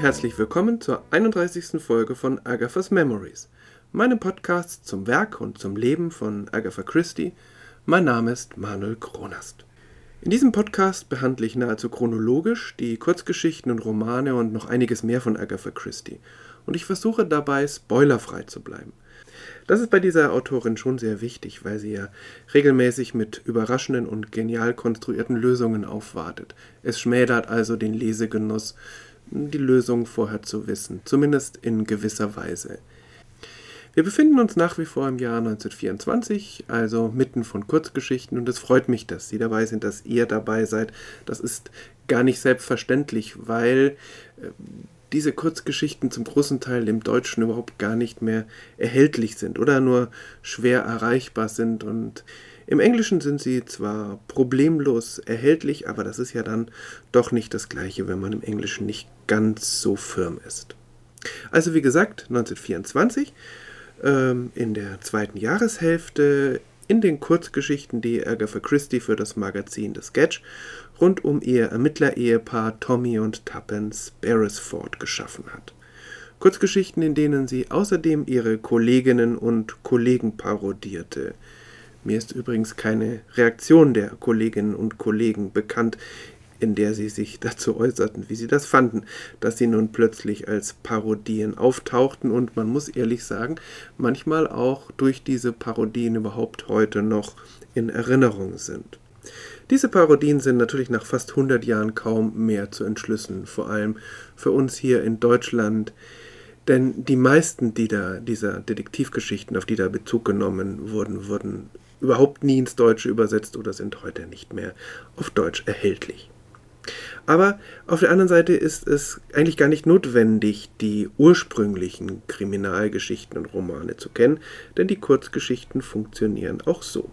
Herzlich willkommen zur 31. Folge von Agatha's Memories, meinem Podcast zum Werk und zum Leben von Agatha Christie. Mein Name ist Manuel Kronast. In diesem Podcast behandle ich nahezu chronologisch die Kurzgeschichten und Romane und noch einiges mehr von Agatha Christie. Und ich versuche dabei spoilerfrei zu bleiben. Das ist bei dieser Autorin schon sehr wichtig, weil sie ja regelmäßig mit überraschenden und genial konstruierten Lösungen aufwartet. Es schmälert also den Lesegenuss, die Lösung vorher zu wissen, zumindest in gewisser Weise. Wir befinden uns nach wie vor im Jahr 1924, also mitten von Kurzgeschichten, und es freut mich, dass Sie dabei sind, dass ihr dabei seid. Das ist gar nicht selbstverständlich, weil äh, diese Kurzgeschichten zum großen Teil im Deutschen überhaupt gar nicht mehr erhältlich sind oder nur schwer erreichbar sind. Und im Englischen sind sie zwar problemlos erhältlich, aber das ist ja dann doch nicht das gleiche, wenn man im Englischen nicht ganz so firm ist. Also wie gesagt, 1924, ähm, in der zweiten Jahreshälfte, in den Kurzgeschichten, die Agatha Christie für das Magazin The Sketch rund um ihr Ermittlerehepaar Tommy und Tuppence Beresford geschaffen hat. Kurzgeschichten, in denen sie außerdem ihre Kolleginnen und Kollegen parodierte. Mir ist übrigens keine Reaktion der Kolleginnen und Kollegen bekannt, in der sie sich dazu äußerten, wie sie das fanden, dass sie nun plötzlich als Parodien auftauchten und man muss ehrlich sagen, manchmal auch durch diese Parodien überhaupt heute noch in Erinnerung sind. Diese Parodien sind natürlich nach fast 100 Jahren kaum mehr zu entschlüsseln, vor allem für uns hier in Deutschland, denn die meisten die da, dieser Detektivgeschichten, auf die da Bezug genommen wurden, wurden überhaupt nie ins Deutsche übersetzt oder sind heute nicht mehr auf Deutsch erhältlich. Aber auf der anderen Seite ist es eigentlich gar nicht notwendig, die ursprünglichen Kriminalgeschichten und Romane zu kennen, denn die Kurzgeschichten funktionieren auch so.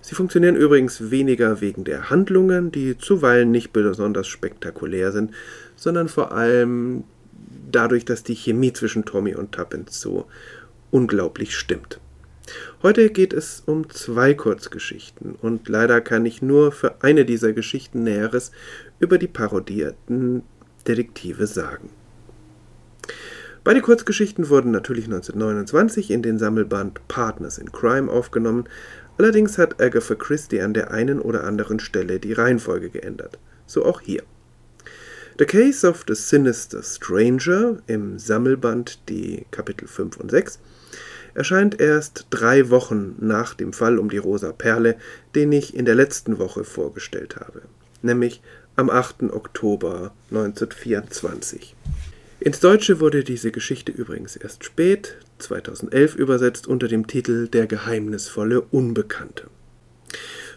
Sie funktionieren übrigens weniger wegen der Handlungen, die zuweilen nicht besonders spektakulär sind, sondern vor allem dadurch, dass die Chemie zwischen Tommy und Tuppence so unglaublich stimmt. Heute geht es um zwei Kurzgeschichten und leider kann ich nur für eine dieser Geschichten Näheres über die parodierten Detektive sagen. Beide Kurzgeschichten wurden natürlich 1929 in den Sammelband Partners in Crime aufgenommen, allerdings hat Agatha Christie an der einen oder anderen Stelle die Reihenfolge geändert. So auch hier. The Case of the Sinister Stranger im Sammelband die Kapitel 5 und 6 erscheint erst drei Wochen nach dem Fall um die Rosa Perle, den ich in der letzten Woche vorgestellt habe, nämlich am 8. Oktober 1924. Ins Deutsche wurde diese Geschichte übrigens erst spät, 2011 übersetzt unter dem Titel Der geheimnisvolle Unbekannte.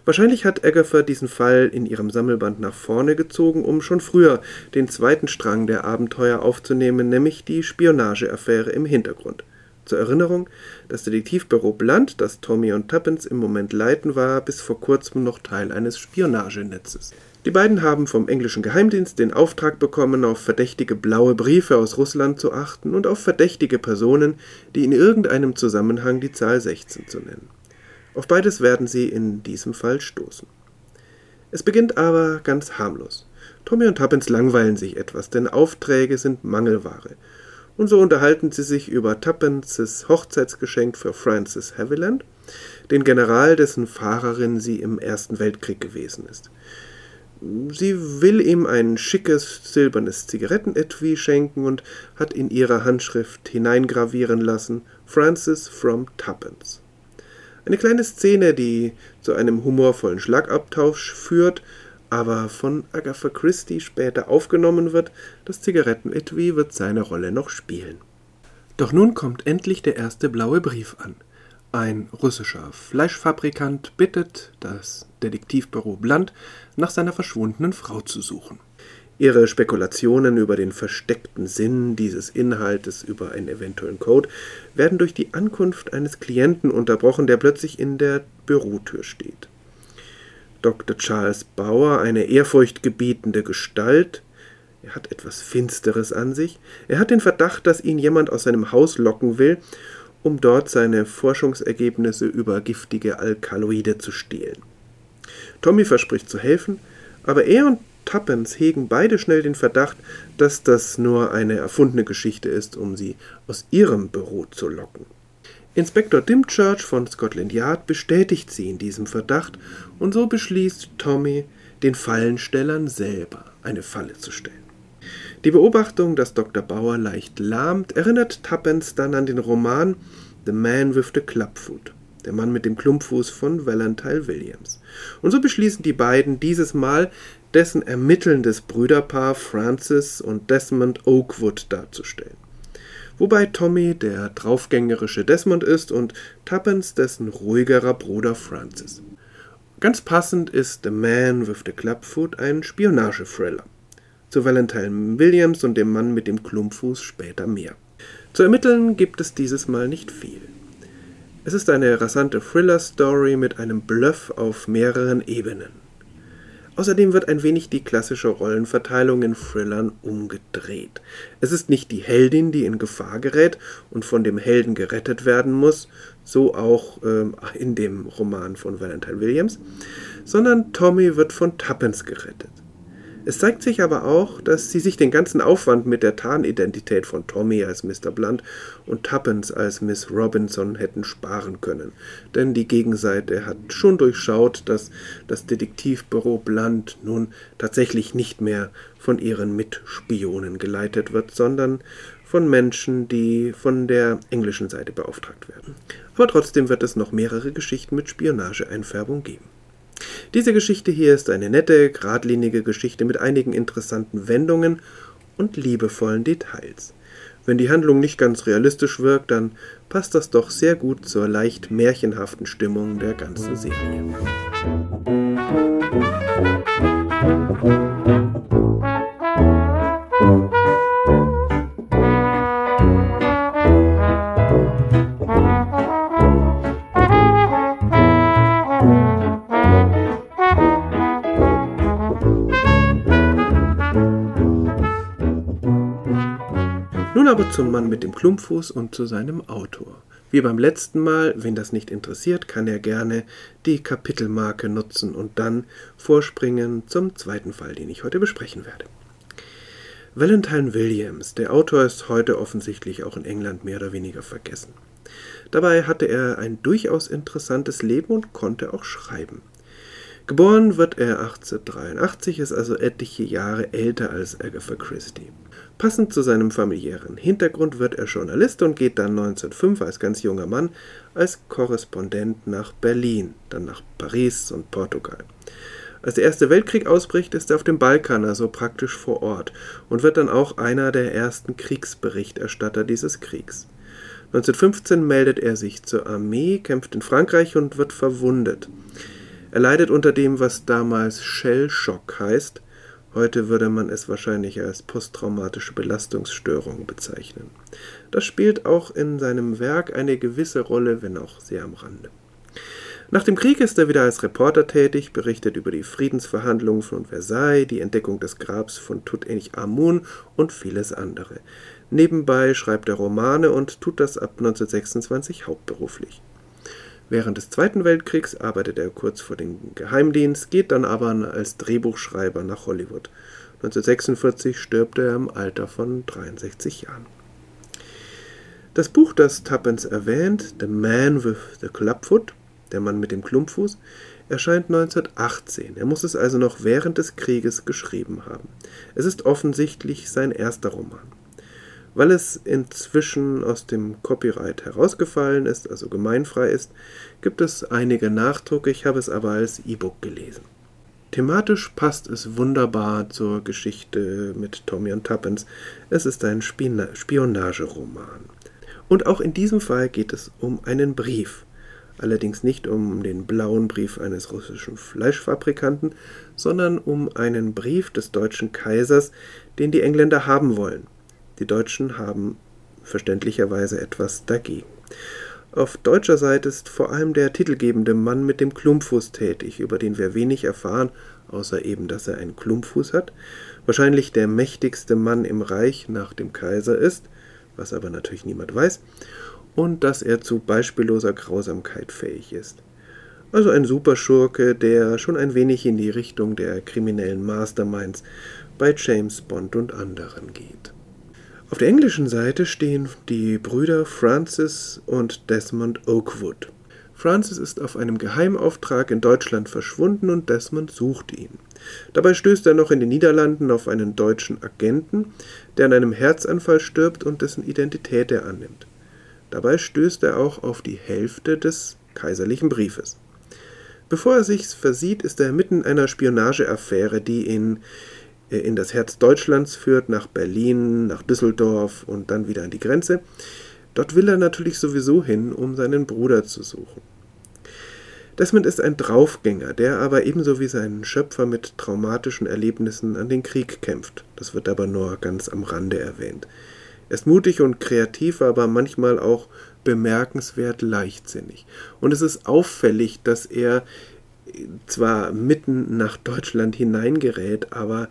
Wahrscheinlich hat Agatha diesen Fall in ihrem Sammelband nach vorne gezogen, um schon früher den zweiten Strang der Abenteuer aufzunehmen, nämlich die Spionageaffäre im Hintergrund. Zur Erinnerung, das Detektivbüro Blunt, das Tommy und Tuppence im Moment leiten, war bis vor kurzem noch Teil eines Spionagenetzes. Die beiden haben vom englischen Geheimdienst den Auftrag bekommen, auf verdächtige blaue Briefe aus Russland zu achten und auf verdächtige Personen, die in irgendeinem Zusammenhang die Zahl 16 zu nennen. Auf beides werden sie in diesem Fall stoßen. Es beginnt aber ganz harmlos. Tommy und Tuppence langweilen sich etwas, denn Aufträge sind Mangelware und so unterhalten sie sich über Tuppences Hochzeitsgeschenk für Francis Haviland, den General, dessen Fahrerin sie im Ersten Weltkrieg gewesen ist. Sie will ihm ein schickes silbernes Zigarettenetui schenken und hat in ihrer Handschrift hineingravieren lassen Francis from Tuppence. Eine kleine Szene, die zu einem humorvollen Schlagabtausch führt, aber von Agatha Christie später aufgenommen wird, das Zigarettenetui wird seine Rolle noch spielen. Doch nun kommt endlich der erste blaue Brief an. Ein russischer Fleischfabrikant bittet das Detektivbüro Blunt, nach seiner verschwundenen Frau zu suchen. Ihre Spekulationen über den versteckten Sinn dieses Inhaltes über einen eventuellen Code werden durch die Ankunft eines Klienten unterbrochen, der plötzlich in der Bürotür steht. Dr. Charles Bauer eine ehrfurchtgebietende Gestalt. Er hat etwas Finsteres an sich. Er hat den Verdacht, dass ihn jemand aus seinem Haus locken will, um dort seine Forschungsergebnisse über giftige Alkaloide zu stehlen. Tommy verspricht zu helfen, aber er und Tuppence hegen beide schnell den Verdacht, dass das nur eine erfundene Geschichte ist, um sie aus ihrem Büro zu locken. Inspektor Dimchurch von Scotland Yard bestätigt sie in diesem Verdacht und so beschließt Tommy, den Fallenstellern selber eine Falle zu stellen. Die Beobachtung, dass Dr. Bauer leicht lahmt, erinnert Tuppence dann an den Roman The Man with the Clubfoot, der Mann mit dem Klumpfuß von Valentine Williams. Und so beschließen die beiden dieses Mal, dessen ermittelndes Brüderpaar Francis und Desmond Oakwood darzustellen wobei Tommy der draufgängerische Desmond ist und Tuppence dessen ruhigerer Bruder Francis. Ganz passend ist The Man with the Clubfoot ein Spionage-Thriller. Zu Valentine Williams und dem Mann mit dem Klumpfuß später mehr. Zu ermitteln gibt es dieses Mal nicht viel. Es ist eine rasante Thriller-Story mit einem Bluff auf mehreren Ebenen. Außerdem wird ein wenig die klassische Rollenverteilung in Thrillern umgedreht. Es ist nicht die Heldin, die in Gefahr gerät und von dem Helden gerettet werden muss, so auch äh, in dem Roman von Valentine Williams, sondern Tommy wird von Tuppence gerettet. Es zeigt sich aber auch, dass sie sich den ganzen Aufwand mit der Tarnidentität von Tommy als Mr. Blunt und Tuppence als Miss Robinson hätten sparen können. Denn die Gegenseite hat schon durchschaut, dass das Detektivbüro Blunt nun tatsächlich nicht mehr von ihren Mitspionen geleitet wird, sondern von Menschen, die von der englischen Seite beauftragt werden. Aber trotzdem wird es noch mehrere Geschichten mit Spionageeinfärbung geben. Diese Geschichte hier ist eine nette, geradlinige Geschichte mit einigen interessanten Wendungen und liebevollen Details. Wenn die Handlung nicht ganz realistisch wirkt, dann passt das doch sehr gut zur leicht märchenhaften Stimmung der ganzen Serie. Zum Mann mit dem Klumpfuß und zu seinem Autor. Wie beim letzten Mal, wen das nicht interessiert, kann er gerne die Kapitelmarke nutzen und dann vorspringen zum zweiten Fall, den ich heute besprechen werde. Valentine Williams, der Autor ist heute offensichtlich auch in England mehr oder weniger vergessen. Dabei hatte er ein durchaus interessantes Leben und konnte auch schreiben. Geboren wird er 1883, ist also etliche Jahre älter als Agatha Christie. Passend zu seinem familiären Hintergrund wird er Journalist und geht dann 1905 als ganz junger Mann als Korrespondent nach Berlin, dann nach Paris und Portugal. Als der Erste Weltkrieg ausbricht, ist er auf dem Balkan, also praktisch vor Ort, und wird dann auch einer der ersten Kriegsberichterstatter dieses Kriegs. 1915 meldet er sich zur Armee, kämpft in Frankreich und wird verwundet. Er leidet unter dem, was damals Shellshock heißt, Heute würde man es wahrscheinlich als posttraumatische Belastungsstörung bezeichnen. Das spielt auch in seinem Werk eine gewisse Rolle, wenn auch sehr am Rande. Nach dem Krieg ist er wieder als Reporter tätig, berichtet über die Friedensverhandlungen von Versailles, die Entdeckung des Grabs von Tutanchamun und vieles andere. Nebenbei schreibt er Romane und tut das ab 1926 hauptberuflich. Während des Zweiten Weltkriegs arbeitet er kurz vor dem Geheimdienst, geht dann aber als Drehbuchschreiber nach Hollywood. 1946 stirbt er im Alter von 63 Jahren. Das Buch, das Tuppence erwähnt, The Man with the Clubfoot, der Mann mit dem Klumpfuß, erscheint 1918. Er muss es also noch während des Krieges geschrieben haben. Es ist offensichtlich sein erster Roman. Weil es inzwischen aus dem Copyright herausgefallen ist, also gemeinfrei ist, gibt es einige Nachdrucke, ich habe es aber als E-Book gelesen. Thematisch passt es wunderbar zur Geschichte mit Tommy und Tuppence. Es ist ein Spionageroman. Und auch in diesem Fall geht es um einen Brief. Allerdings nicht um den blauen Brief eines russischen Fleischfabrikanten, sondern um einen Brief des deutschen Kaisers, den die Engländer haben wollen. Die Deutschen haben verständlicherweise etwas dagegen. Auf deutscher Seite ist vor allem der titelgebende Mann mit dem Klumpfuß tätig, über den wir wenig erfahren, außer eben, dass er einen Klumpfuß hat, wahrscheinlich der mächtigste Mann im Reich nach dem Kaiser ist, was aber natürlich niemand weiß, und dass er zu beispielloser Grausamkeit fähig ist. Also ein Superschurke, der schon ein wenig in die Richtung der kriminellen Masterminds bei James Bond und anderen geht. Auf der englischen Seite stehen die Brüder Francis und Desmond Oakwood. Francis ist auf einem Geheimauftrag in Deutschland verschwunden und Desmond sucht ihn. Dabei stößt er noch in den Niederlanden auf einen deutschen Agenten, der an einem Herzanfall stirbt und dessen Identität er annimmt. Dabei stößt er auch auf die Hälfte des kaiserlichen Briefes. Bevor er sich versieht, ist er mitten in einer Spionageaffäre, die äh, in das Herz Deutschlands führt, nach Berlin, nach Düsseldorf und dann wieder an die Grenze. Dort will er natürlich sowieso hin, um seinen Bruder zu suchen. Desmond ist ein Draufgänger, der aber ebenso wie sein Schöpfer mit traumatischen Erlebnissen an den Krieg kämpft. Das wird aber nur ganz am Rande erwähnt. Er ist mutig und kreativ, aber manchmal auch bemerkenswert leichtsinnig. Und es ist auffällig, dass er zwar mitten nach Deutschland hineingerät, aber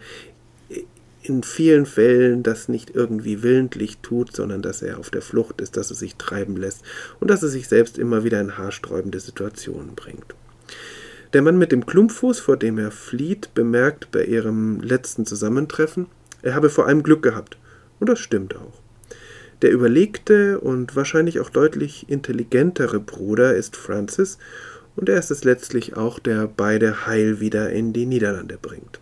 in vielen Fällen das nicht irgendwie willentlich tut, sondern dass er auf der Flucht ist, dass er sich treiben lässt und dass er sich selbst immer wieder in haarsträubende Situationen bringt. Der Mann mit dem Klumpfuß, vor dem er flieht, bemerkt bei ihrem letzten Zusammentreffen, er habe vor allem Glück gehabt. Und das stimmt auch. Der überlegte und wahrscheinlich auch deutlich intelligentere Bruder ist Francis, und er ist es letztlich auch, der beide heil wieder in die Niederlande bringt.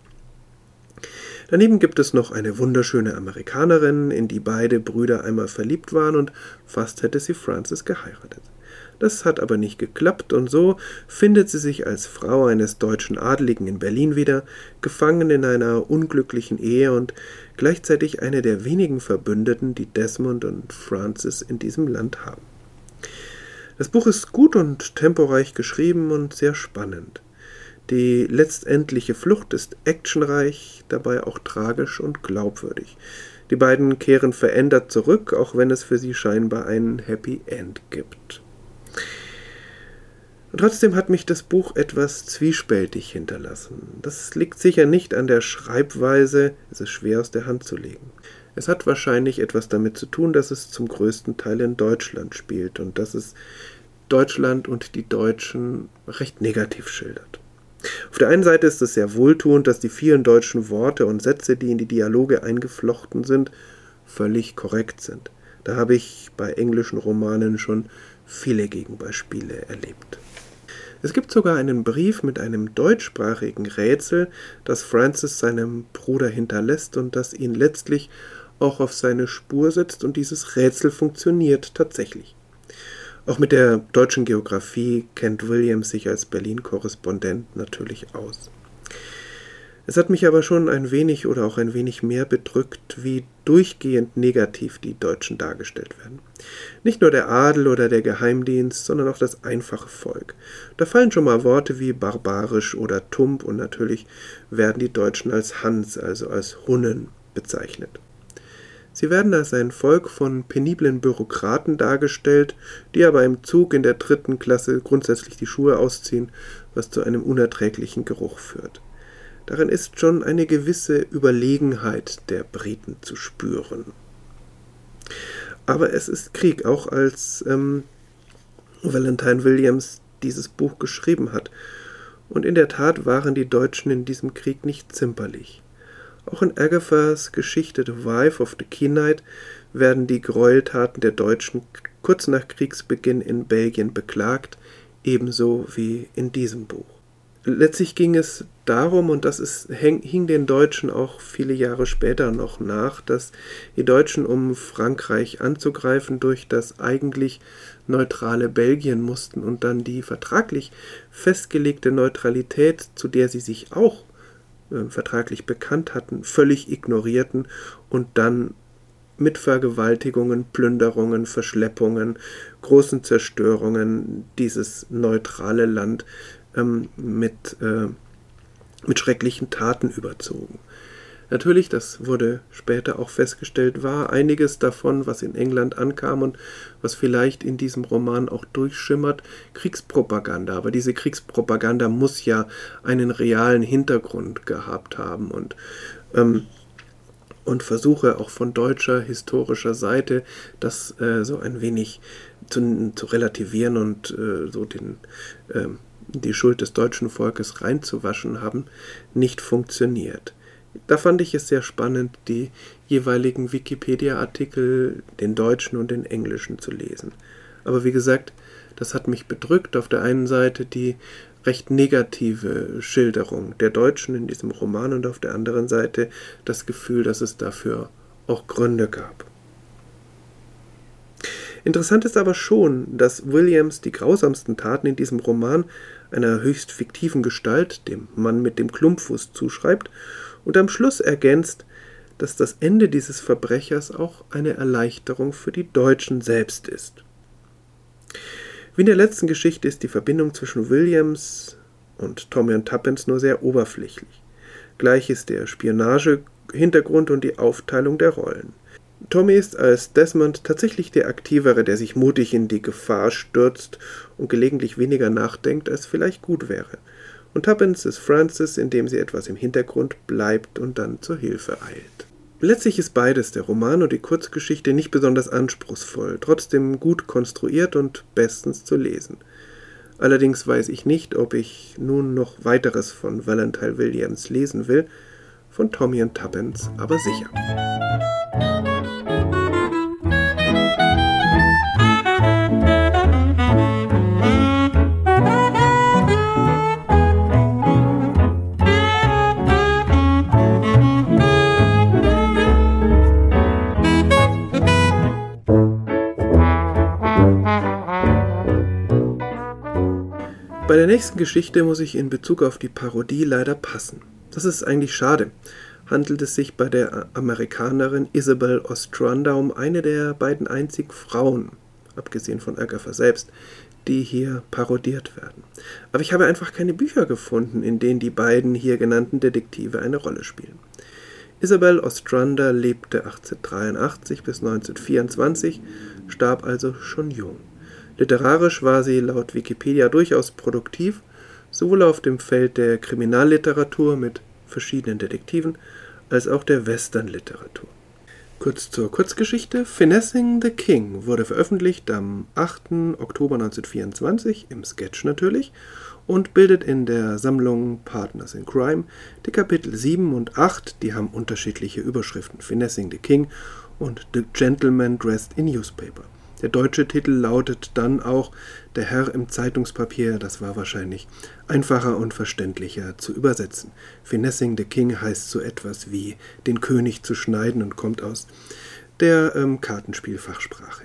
Daneben gibt es noch eine wunderschöne Amerikanerin, in die beide Brüder einmal verliebt waren und fast hätte sie Francis geheiratet. Das hat aber nicht geklappt und so findet sie sich als Frau eines deutschen Adligen in Berlin wieder, gefangen in einer unglücklichen Ehe und gleichzeitig eine der wenigen Verbündeten, die Desmond und Francis in diesem Land haben. Das Buch ist gut und temporeich geschrieben und sehr spannend. Die letztendliche Flucht ist actionreich, dabei auch tragisch und glaubwürdig. Die beiden kehren verändert zurück, auch wenn es für sie scheinbar ein Happy End gibt. Und trotzdem hat mich das Buch etwas zwiespältig hinterlassen. Das liegt sicher nicht an der Schreibweise, es ist schwer aus der Hand zu legen. Es hat wahrscheinlich etwas damit zu tun, dass es zum größten Teil in Deutschland spielt und dass es Deutschland und die Deutschen recht negativ schildert. Auf der einen Seite ist es sehr wohltuend, dass die vielen deutschen Worte und Sätze, die in die Dialoge eingeflochten sind, völlig korrekt sind. Da habe ich bei englischen Romanen schon viele Gegenbeispiele erlebt. Es gibt sogar einen Brief mit einem deutschsprachigen Rätsel, das Francis seinem Bruder hinterlässt und das ihn letztlich auch auf seine Spur setzt und dieses Rätsel funktioniert tatsächlich. Auch mit der deutschen Geografie kennt Williams sich als Berlin-Korrespondent natürlich aus. Es hat mich aber schon ein wenig oder auch ein wenig mehr bedrückt, wie durchgehend negativ die Deutschen dargestellt werden. Nicht nur der Adel oder der Geheimdienst, sondern auch das einfache Volk. Da fallen schon mal Worte wie barbarisch oder tump und natürlich werden die Deutschen als Hans, also als Hunnen bezeichnet. Sie werden als ein Volk von peniblen Bürokraten dargestellt, die aber im Zug in der dritten Klasse grundsätzlich die Schuhe ausziehen, was zu einem unerträglichen Geruch führt. Darin ist schon eine gewisse Überlegenheit der Briten zu spüren. Aber es ist Krieg, auch als ähm, Valentine Williams dieses Buch geschrieben hat. Und in der Tat waren die Deutschen in diesem Krieg nicht zimperlich. Auch in Agathas Geschichte The Wife of the Keenite werden die Gräueltaten der Deutschen kurz nach Kriegsbeginn in Belgien beklagt, ebenso wie in diesem Buch. Letztlich ging es darum, und das ist, hing den Deutschen auch viele Jahre später noch nach, dass die Deutschen, um Frankreich anzugreifen, durch das eigentlich neutrale Belgien mussten und dann die vertraglich festgelegte Neutralität, zu der sie sich auch äh, vertraglich bekannt hatten, völlig ignorierten und dann mit Vergewaltigungen, Plünderungen, Verschleppungen, großen Zerstörungen dieses neutrale Land ähm, mit, äh, mit schrecklichen Taten überzogen. Natürlich, das wurde später auch festgestellt, war einiges davon, was in England ankam und was vielleicht in diesem Roman auch durchschimmert, Kriegspropaganda. Aber diese Kriegspropaganda muss ja einen realen Hintergrund gehabt haben und ähm, und versuche auch von deutscher historischer Seite das äh, so ein wenig zu, zu relativieren und äh, so den äh, die Schuld des deutschen Volkes reinzuwaschen haben, nicht funktioniert. Da fand ich es sehr spannend, die jeweiligen Wikipedia-Artikel, den deutschen und den englischen, zu lesen. Aber wie gesagt, das hat mich bedrückt. Auf der einen Seite die recht negative Schilderung der Deutschen in diesem Roman und auf der anderen Seite das Gefühl, dass es dafür auch Gründe gab. Interessant ist aber schon, dass Williams die grausamsten Taten in diesem Roman einer höchst fiktiven Gestalt, dem Mann mit dem Klumpfuß, zuschreibt und am Schluss ergänzt, dass das Ende dieses Verbrechers auch eine Erleichterung für die Deutschen selbst ist. Wie in der letzten Geschichte ist die Verbindung zwischen Williams und Tommy und Tuppence nur sehr oberflächlich. Gleich ist der Spionage-Hintergrund und die Aufteilung der Rollen. Tommy ist als Desmond tatsächlich der Aktivere, der sich mutig in die Gefahr stürzt und gelegentlich weniger nachdenkt, als vielleicht gut wäre. Und Tuppence ist Francis, indem sie etwas im Hintergrund bleibt und dann zur Hilfe eilt. Letztlich ist beides, der Roman und die Kurzgeschichte, nicht besonders anspruchsvoll, trotzdem gut konstruiert und bestens zu lesen. Allerdings weiß ich nicht, ob ich nun noch weiteres von Valentine Williams lesen will, von Tommy und Tuppence aber sicher. Bei der nächsten Geschichte muss ich in Bezug auf die Parodie leider passen. Das ist eigentlich schade. Handelt es sich bei der Amerikanerin Isabel Ostrander um eine der beiden einzigen Frauen, abgesehen von Agatha selbst, die hier parodiert werden. Aber ich habe einfach keine Bücher gefunden, in denen die beiden hier genannten Detektive eine Rolle spielen. Isabel Ostrander lebte 1883 bis 1924, starb also schon jung. Literarisch war sie laut Wikipedia durchaus produktiv, sowohl auf dem Feld der Kriminalliteratur mit verschiedenen Detektiven als auch der Westernliteratur. Kurz zur Kurzgeschichte. Finessing the King wurde veröffentlicht am 8. Oktober 1924, im Sketch natürlich, und bildet in der Sammlung Partners in Crime die Kapitel 7 und 8, die haben unterschiedliche Überschriften. Finessing the King und The Gentleman Dressed in Newspaper. Der deutsche Titel lautet dann auch Der Herr im Zeitungspapier, das war wahrscheinlich einfacher und verständlicher zu übersetzen. Finessing the King heißt so etwas wie den König zu schneiden und kommt aus der ähm, Kartenspielfachsprache.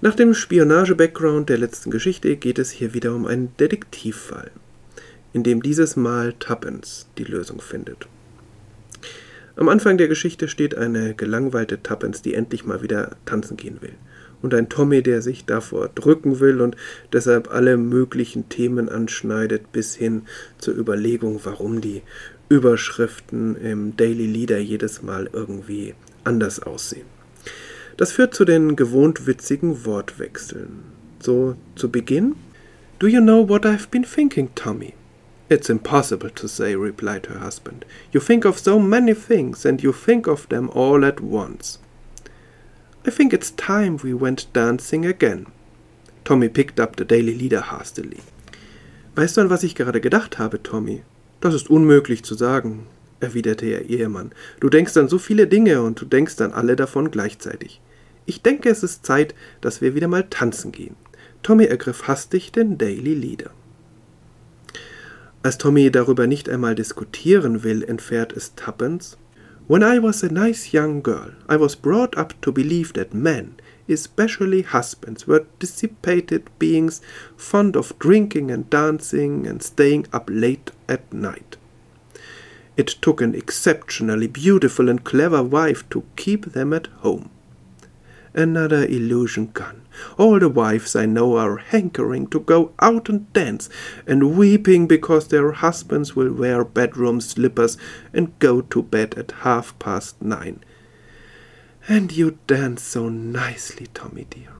Nach dem Spionage-Background der letzten Geschichte geht es hier wieder um einen Detektivfall, in dem dieses Mal Tuppence die Lösung findet. Am Anfang der Geschichte steht eine gelangweilte Tuppence, die endlich mal wieder tanzen gehen will und ein Tommy, der sich davor drücken will und deshalb alle möglichen Themen anschneidet, bis hin zur Überlegung, warum die Überschriften im Daily Leader jedes Mal irgendwie anders aussehen. Das führt zu den gewohnt witzigen Wortwechseln. So zu Beginn. Do you know what I've been thinking, Tommy? It's impossible to say, replied her husband. You think of so many things, and you think of them all at once. I think it's time we went dancing again. Tommy picked up the Daily Leader hastily. Weißt du, an was ich gerade gedacht habe, Tommy? Das ist unmöglich zu sagen, erwiderte ihr Ehemann. Du denkst an so viele Dinge und du denkst an alle davon gleichzeitig. Ich denke, es ist Zeit, dass wir wieder mal tanzen gehen. Tommy ergriff hastig den Daily Leader. Als Tommy darüber nicht einmal diskutieren will, entfährt es Tuppence When I was a nice young girl, I was brought up to believe that men, especially husbands, were dissipated beings fond of drinking and dancing and staying up late at night. It took an exceptionally beautiful and clever wife to keep them at home. Another illusion gone. All the wives I know are hankering to go out and dance, and weeping because their husbands will wear bedroom slippers and go to bed at half past nine. And you dance so nicely, Tommy dear.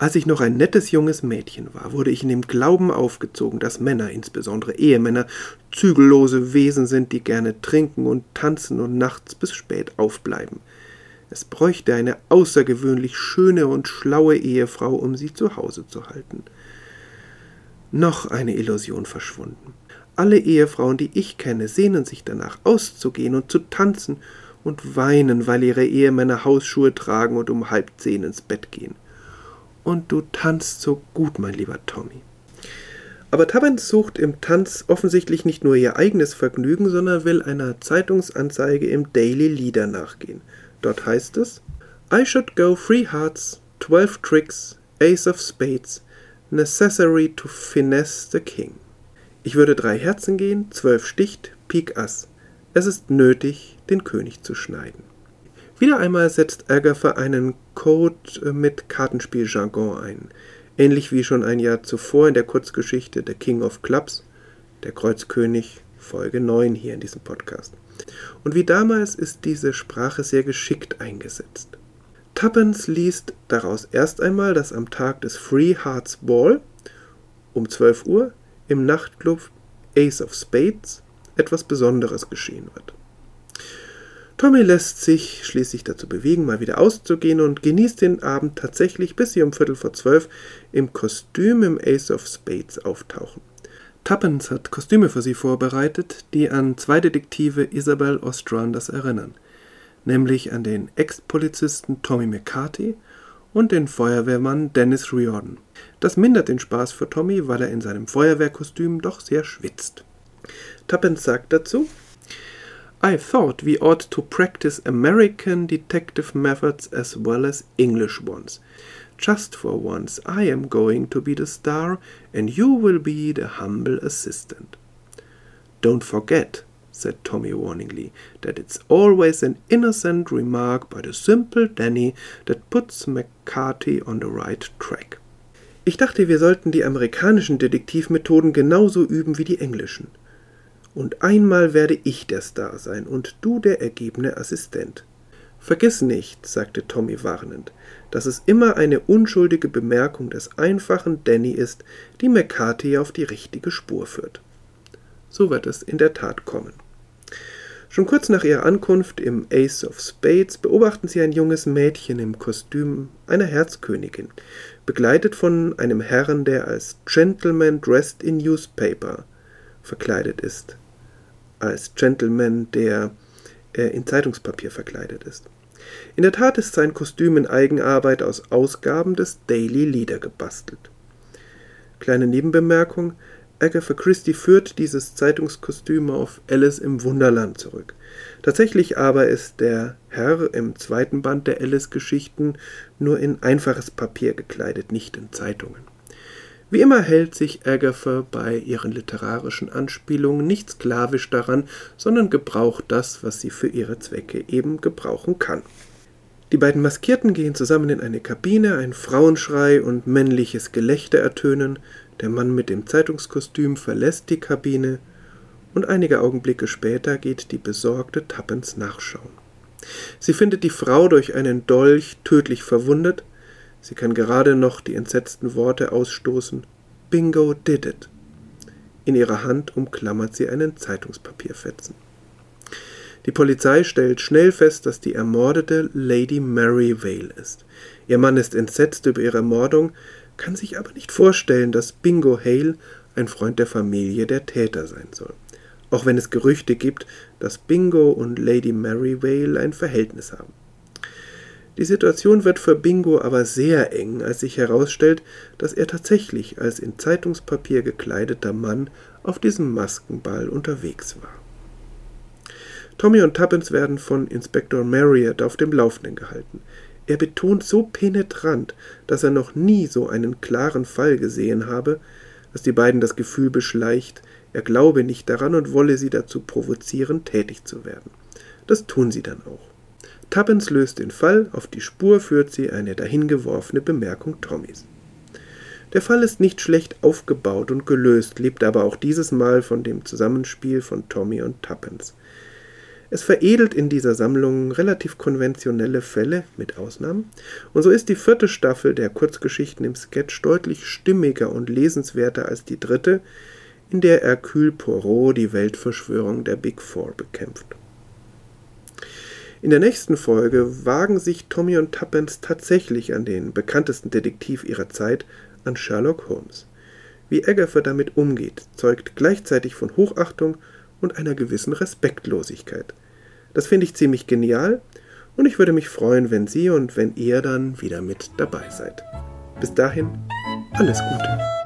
Als ich noch ein nettes junges Mädchen war, wurde ich in dem Glauben aufgezogen, dass Männer, insbesondere Ehemänner, zügellose Wesen sind, die gerne trinken und tanzen und nachts bis spät aufbleiben. Es bräuchte eine außergewöhnlich schöne und schlaue Ehefrau, um sie zu Hause zu halten. Noch eine Illusion verschwunden. Alle Ehefrauen, die ich kenne, sehnen sich danach, auszugehen und zu tanzen und weinen, weil ihre Ehemänner Hausschuhe tragen und um halb zehn ins Bett gehen. Und du tanzt so gut, mein lieber Tommy. Aber Tubbins sucht im Tanz offensichtlich nicht nur ihr eigenes Vergnügen, sondern will einer Zeitungsanzeige im Daily Leader nachgehen. Dort heißt es: I should go three hearts, twelve tricks, ace of spades, necessary to finesse the king. Ich würde drei Herzen gehen, zwölf sticht, Pik Ass. Es ist nötig, den König zu schneiden. Wieder einmal setzt Agatha einen Code mit Kartenspieljargon ein ähnlich wie schon ein Jahr zuvor in der Kurzgeschichte The King of Clubs, der Kreuzkönig, Folge 9 hier in diesem Podcast. Und wie damals ist diese Sprache sehr geschickt eingesetzt. Tuppence liest daraus erst einmal, dass am Tag des Free Hearts Ball um 12 Uhr im Nachtclub Ace of Spades etwas Besonderes geschehen wird. Tommy lässt sich schließlich dazu bewegen, mal wieder auszugehen und genießt den Abend tatsächlich, bis sie um Viertel vor zwölf im Kostüm im Ace of Spades auftauchen. Tuppence hat Kostüme für sie vorbereitet, die an zwei Detektive Isabel Ostranders erinnern, nämlich an den Ex-Polizisten Tommy McCarthy und den Feuerwehrmann Dennis Riordan. Das mindert den Spaß für Tommy, weil er in seinem Feuerwehrkostüm doch sehr schwitzt. Tuppence sagt dazu, I thought we ought to practice American detective methods as well as English ones. Just for once, I am going to be the star and you will be the humble assistant. Don't forget, said Tommy warningly, that it's always an innocent remark by the simple Danny that puts McCarthy on the right track. Ich dachte, wir sollten die amerikanischen Detektivmethoden genauso üben wie die englischen. Und einmal werde ich der Star sein und du der ergebene Assistent. Vergiss nicht, sagte Tommy warnend, dass es immer eine unschuldige Bemerkung des einfachen Danny ist, die McCarthy auf die richtige Spur führt. So wird es in der Tat kommen. Schon kurz nach ihrer Ankunft im Ace of Spades beobachten sie ein junges Mädchen im Kostüm einer Herzkönigin, begleitet von einem Herrn, der als Gentleman dressed in Newspaper verkleidet ist als Gentleman, der äh, in Zeitungspapier verkleidet ist. In der Tat ist sein Kostüm in Eigenarbeit aus Ausgaben des Daily Leader gebastelt. Kleine Nebenbemerkung: Agatha Christie führt dieses Zeitungskostüm auf Alice im Wunderland zurück. Tatsächlich aber ist der Herr im zweiten Band der Alice-Geschichten nur in einfaches Papier gekleidet, nicht in Zeitungen. Wie immer hält sich Agatha bei ihren literarischen Anspielungen nicht sklavisch daran, sondern gebraucht das, was sie für ihre Zwecke eben gebrauchen kann. Die beiden Maskierten gehen zusammen in eine Kabine, ein Frauenschrei und männliches Gelächter ertönen, der Mann mit dem Zeitungskostüm verlässt die Kabine, und einige Augenblicke später geht die besorgte Tappens nachschauen. Sie findet die Frau durch einen Dolch tödlich verwundet, Sie kann gerade noch die entsetzten Worte ausstoßen. Bingo did it. In ihrer Hand umklammert sie einen Zeitungspapierfetzen. Die Polizei stellt schnell fest, dass die Ermordete Lady Mary Vale ist. Ihr Mann ist entsetzt über ihre Ermordung, kann sich aber nicht vorstellen, dass Bingo Hale, ein Freund der Familie, der Täter sein soll. Auch wenn es Gerüchte gibt, dass Bingo und Lady Mary Vale ein Verhältnis haben. Die Situation wird für Bingo aber sehr eng, als sich herausstellt, dass er tatsächlich als in Zeitungspapier gekleideter Mann auf diesem Maskenball unterwegs war. Tommy und Tuppence werden von Inspektor Marriott auf dem Laufenden gehalten. Er betont so penetrant, dass er noch nie so einen klaren Fall gesehen habe, dass die beiden das Gefühl beschleicht, er glaube nicht daran und wolle sie dazu provozieren, tätig zu werden. Das tun sie dann auch. Tuppence löst den Fall, auf die Spur führt sie eine dahingeworfene Bemerkung Tommys. Der Fall ist nicht schlecht aufgebaut und gelöst, lebt aber auch dieses Mal von dem Zusammenspiel von Tommy und Tuppence. Es veredelt in dieser Sammlung relativ konventionelle Fälle, mit Ausnahmen, und so ist die vierte Staffel der Kurzgeschichten im Sketch deutlich stimmiger und lesenswerter als die dritte, in der Hercule Poirot die Weltverschwörung der Big Four bekämpft. In der nächsten Folge wagen sich Tommy und Tuppence tatsächlich an den bekanntesten Detektiv ihrer Zeit, an Sherlock Holmes. Wie Agatha damit umgeht, zeugt gleichzeitig von Hochachtung und einer gewissen Respektlosigkeit. Das finde ich ziemlich genial und ich würde mich freuen, wenn Sie und wenn ihr dann wieder mit dabei seid. Bis dahin, alles Gute.